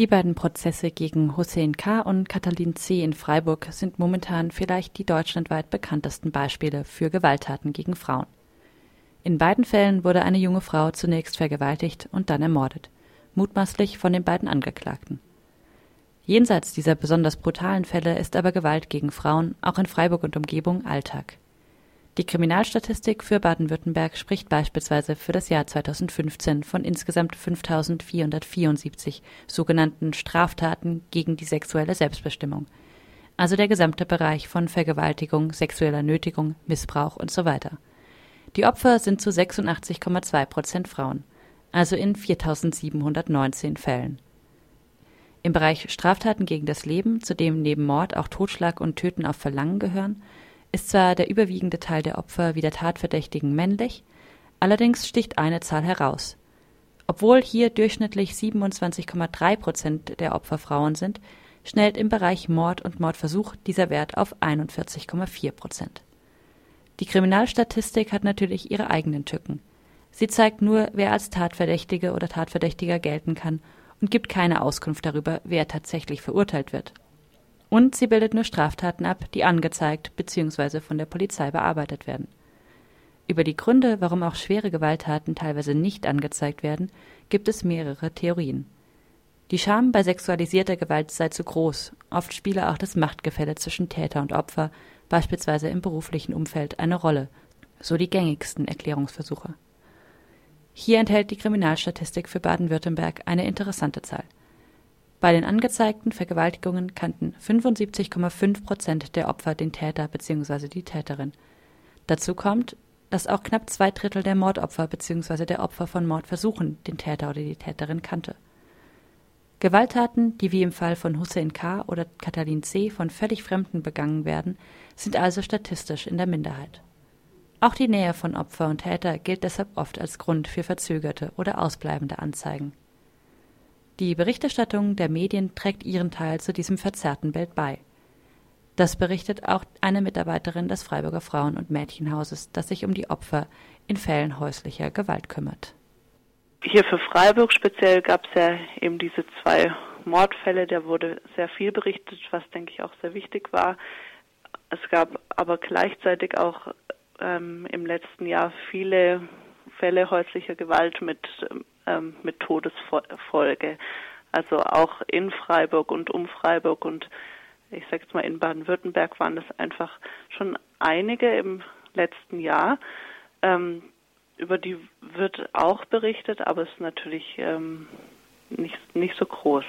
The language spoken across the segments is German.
Die beiden Prozesse gegen Hussein K. und Katalin C. in Freiburg sind momentan vielleicht die deutschlandweit bekanntesten Beispiele für Gewalttaten gegen Frauen. In beiden Fällen wurde eine junge Frau zunächst vergewaltigt und dann ermordet, mutmaßlich von den beiden Angeklagten. Jenseits dieser besonders brutalen Fälle ist aber Gewalt gegen Frauen auch in Freiburg und Umgebung Alltag. Die Kriminalstatistik für Baden-Württemberg spricht beispielsweise für das Jahr 2015 von insgesamt 5474 sogenannten Straftaten gegen die sexuelle Selbstbestimmung, also der gesamte Bereich von Vergewaltigung, sexueller Nötigung, Missbrauch weiter. Die Opfer sind zu 86,2 Prozent Frauen, also in 4719 Fällen. Im Bereich Straftaten gegen das Leben, zu dem neben Mord auch Totschlag und Töten auf Verlangen gehören, ist zwar der überwiegende Teil der Opfer wie der Tatverdächtigen männlich, allerdings sticht eine Zahl heraus. Obwohl hier durchschnittlich 27,3 Prozent der Opfer Frauen sind, schnellt im Bereich Mord und Mordversuch dieser Wert auf 41,4 Prozent. Die Kriminalstatistik hat natürlich ihre eigenen Tücken. Sie zeigt nur, wer als Tatverdächtige oder Tatverdächtiger gelten kann und gibt keine Auskunft darüber, wer tatsächlich verurteilt wird. Und sie bildet nur Straftaten ab, die angezeigt bzw. von der Polizei bearbeitet werden. Über die Gründe, warum auch schwere Gewalttaten teilweise nicht angezeigt werden, gibt es mehrere Theorien. Die Scham bei sexualisierter Gewalt sei zu groß, oft spiele auch das Machtgefälle zwischen Täter und Opfer, beispielsweise im beruflichen Umfeld, eine Rolle, so die gängigsten Erklärungsversuche. Hier enthält die Kriminalstatistik für Baden-Württemberg eine interessante Zahl. Bei den angezeigten Vergewaltigungen kannten 75,5 Prozent der Opfer den Täter bzw. die Täterin. Dazu kommt, dass auch knapp zwei Drittel der Mordopfer bzw. der Opfer von Mordversuchen den Täter oder die Täterin kannte. Gewalttaten, die wie im Fall von Hussein K. oder Katalin C. von völlig Fremden begangen werden, sind also statistisch in der Minderheit. Auch die Nähe von Opfer und Täter gilt deshalb oft als Grund für verzögerte oder ausbleibende Anzeigen. Die Berichterstattung der Medien trägt ihren Teil zu diesem verzerrten Bild bei. Das berichtet auch eine Mitarbeiterin des Freiburger Frauen- und Mädchenhauses, das sich um die Opfer in Fällen häuslicher Gewalt kümmert. Hier für Freiburg speziell gab es ja eben diese zwei Mordfälle, da wurde sehr viel berichtet, was denke ich auch sehr wichtig war. Es gab aber gleichzeitig auch ähm, im letzten Jahr viele Fälle häuslicher Gewalt mit ähm, mit Todesfolge. Also auch in Freiburg und um Freiburg und ich sage jetzt mal in Baden-Württemberg waren das einfach schon einige im letzten Jahr. Ähm, über die wird auch berichtet, aber es ist natürlich ähm, nicht, nicht so groß.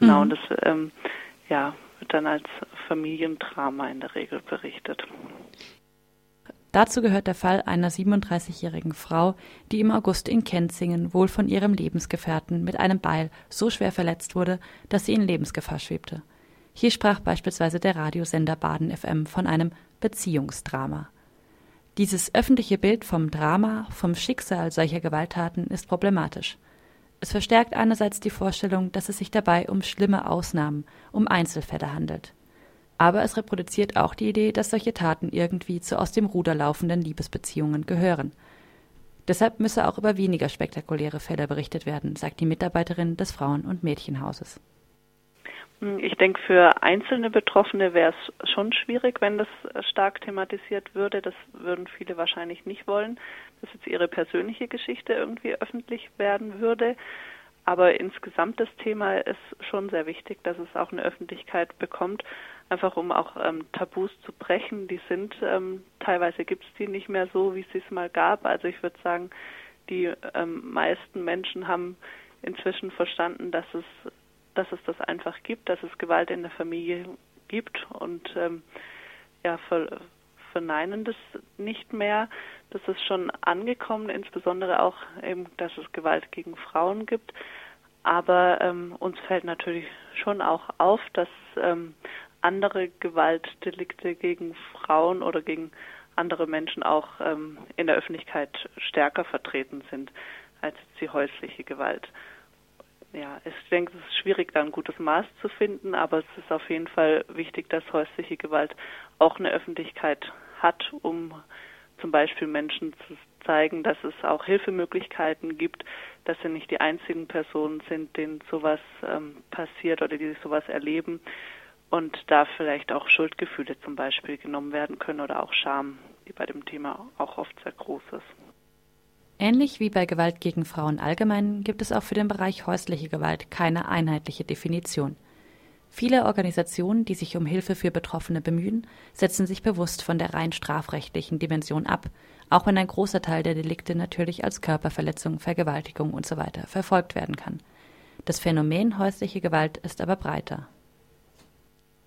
Genau, mhm. und das ähm, ja, wird dann als Familiendrama in der Regel berichtet. Dazu gehört der Fall einer 37-jährigen Frau, die im August in Kenzingen wohl von ihrem Lebensgefährten mit einem Beil so schwer verletzt wurde, dass sie in Lebensgefahr schwebte. Hier sprach beispielsweise der Radiosender Baden FM von einem Beziehungsdrama. Dieses öffentliche Bild vom Drama, vom Schicksal solcher Gewalttaten ist problematisch. Es verstärkt einerseits die Vorstellung, dass es sich dabei um schlimme Ausnahmen, um Einzelfälle handelt aber es reproduziert auch die Idee, dass solche Taten irgendwie zu aus dem Ruder laufenden Liebesbeziehungen gehören. Deshalb müsse auch über weniger spektakuläre Fälle berichtet werden, sagt die Mitarbeiterin des Frauen- und Mädchenhauses. Ich denke, für einzelne Betroffene wäre es schon schwierig, wenn das stark thematisiert würde. Das würden viele wahrscheinlich nicht wollen, dass jetzt ihre persönliche Geschichte irgendwie öffentlich werden würde. Aber insgesamt das Thema ist schon sehr wichtig, dass es auch eine Öffentlichkeit bekommt, einfach um auch ähm, Tabus zu brechen. Die sind ähm, teilweise gibt es die nicht mehr so, wie es es mal gab. Also ich würde sagen, die ähm, meisten Menschen haben inzwischen verstanden, dass es dass es das einfach gibt, dass es Gewalt in der Familie gibt und ähm, ja ver, verneinen das nicht mehr. Das ist schon angekommen, insbesondere auch eben, dass es Gewalt gegen Frauen gibt. Aber ähm, uns fällt natürlich schon auch auf, dass ähm, andere Gewaltdelikte gegen Frauen oder gegen andere Menschen auch ähm, in der Öffentlichkeit stärker vertreten sind als die häusliche Gewalt. Ja, ich denke, es ist schwierig, da ein gutes Maß zu finden, aber es ist auf jeden Fall wichtig, dass häusliche Gewalt auch eine Öffentlichkeit hat, um zum Beispiel Menschen zu, zeigen, dass es auch Hilfemöglichkeiten gibt, dass sie nicht die einzigen Personen sind, denen sowas ähm, passiert oder die sowas erleben und da vielleicht auch Schuldgefühle zum Beispiel genommen werden können oder auch Scham, die bei dem Thema auch oft sehr groß ist. Ähnlich wie bei Gewalt gegen Frauen allgemein gibt es auch für den Bereich häusliche Gewalt keine einheitliche Definition. Viele Organisationen, die sich um Hilfe für Betroffene bemühen, setzen sich bewusst von der rein strafrechtlichen Dimension ab, auch wenn ein großer Teil der Delikte natürlich als Körperverletzung, Vergewaltigung usw. So verfolgt werden kann. Das Phänomen häusliche Gewalt ist aber breiter.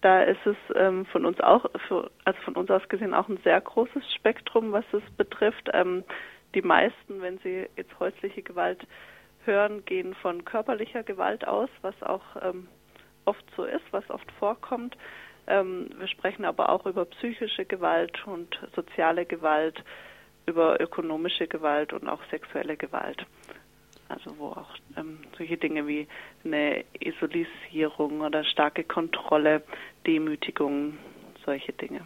Da ist es ähm, von uns auch, für, also von uns aus gesehen auch ein sehr großes Spektrum, was es betrifft. Ähm, die meisten, wenn sie jetzt häusliche Gewalt hören, gehen von körperlicher Gewalt aus, was auch ähm, oft so ist, was oft vorkommt. Ähm, wir sprechen aber auch über psychische Gewalt und soziale Gewalt, über ökonomische Gewalt und auch sexuelle Gewalt. Also wo auch ähm, solche Dinge wie eine Isolisierung oder starke Kontrolle, Demütigung, solche Dinge.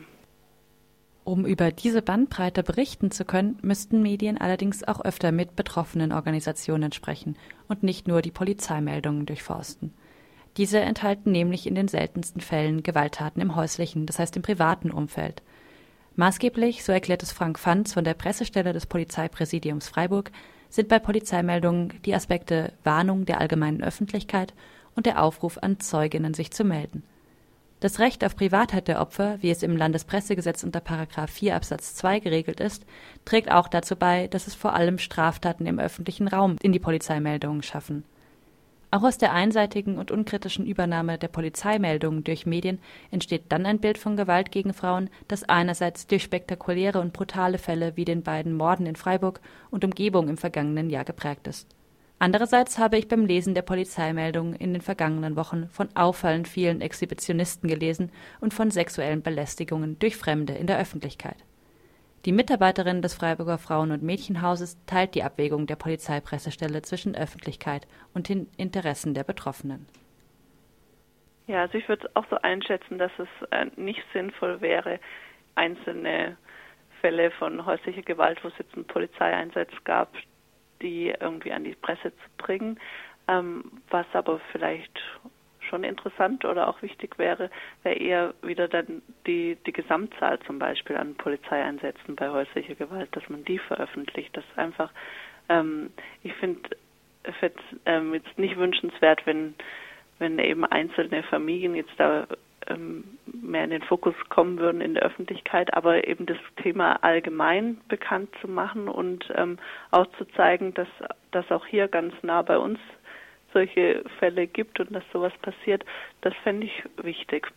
Um über diese Bandbreite berichten zu können, müssten Medien allerdings auch öfter mit betroffenen Organisationen sprechen und nicht nur die Polizeimeldungen durchforsten. Diese enthalten nämlich in den seltensten Fällen Gewalttaten im häuslichen, das heißt im privaten Umfeld. Maßgeblich, so erklärt es Frank Fanz von der Pressestelle des Polizeipräsidiums Freiburg, sind bei Polizeimeldungen die Aspekte Warnung der allgemeinen Öffentlichkeit und der Aufruf an Zeuginnen, sich zu melden. Das Recht auf Privatheit der Opfer, wie es im Landespressegesetz unter § 4 Absatz 2 geregelt ist, trägt auch dazu bei, dass es vor allem Straftaten im öffentlichen Raum in die Polizeimeldungen schaffen. Auch aus der einseitigen und unkritischen Übernahme der Polizeimeldungen durch Medien entsteht dann ein Bild von Gewalt gegen Frauen, das einerseits durch spektakuläre und brutale Fälle wie den beiden Morden in Freiburg und Umgebung im vergangenen Jahr geprägt ist Andererseits habe ich beim Lesen der Polizeimeldungen in den vergangenen Wochen von auffallend vielen Exhibitionisten gelesen und von sexuellen Belästigungen durch Fremde in der Öffentlichkeit. Die Mitarbeiterin des Freiburger Frauen- und Mädchenhauses teilt die Abwägung der Polizeipressestelle zwischen Öffentlichkeit und den Interessen der Betroffenen. Ja, also ich würde auch so einschätzen, dass es äh, nicht sinnvoll wäre, einzelne Fälle von häuslicher Gewalt, wo es jetzt einen Polizeieinsatz gab, die irgendwie an die Presse zu bringen. Ähm, was aber vielleicht schon interessant oder auch wichtig wäre, wäre eher wieder dann die, die Gesamtzahl zum Beispiel an Polizeieinsätzen bei häuslicher Gewalt, dass man die veröffentlicht. Das einfach, ähm, ich finde es ähm, jetzt nicht wünschenswert, wenn, wenn eben einzelne Familien jetzt da ähm, mehr in den Fokus kommen würden in der Öffentlichkeit, aber eben das Thema allgemein bekannt zu machen und ähm, auch zu zeigen, dass, dass auch hier ganz nah bei uns solche Fälle gibt und dass sowas passiert, das fände ich wichtig.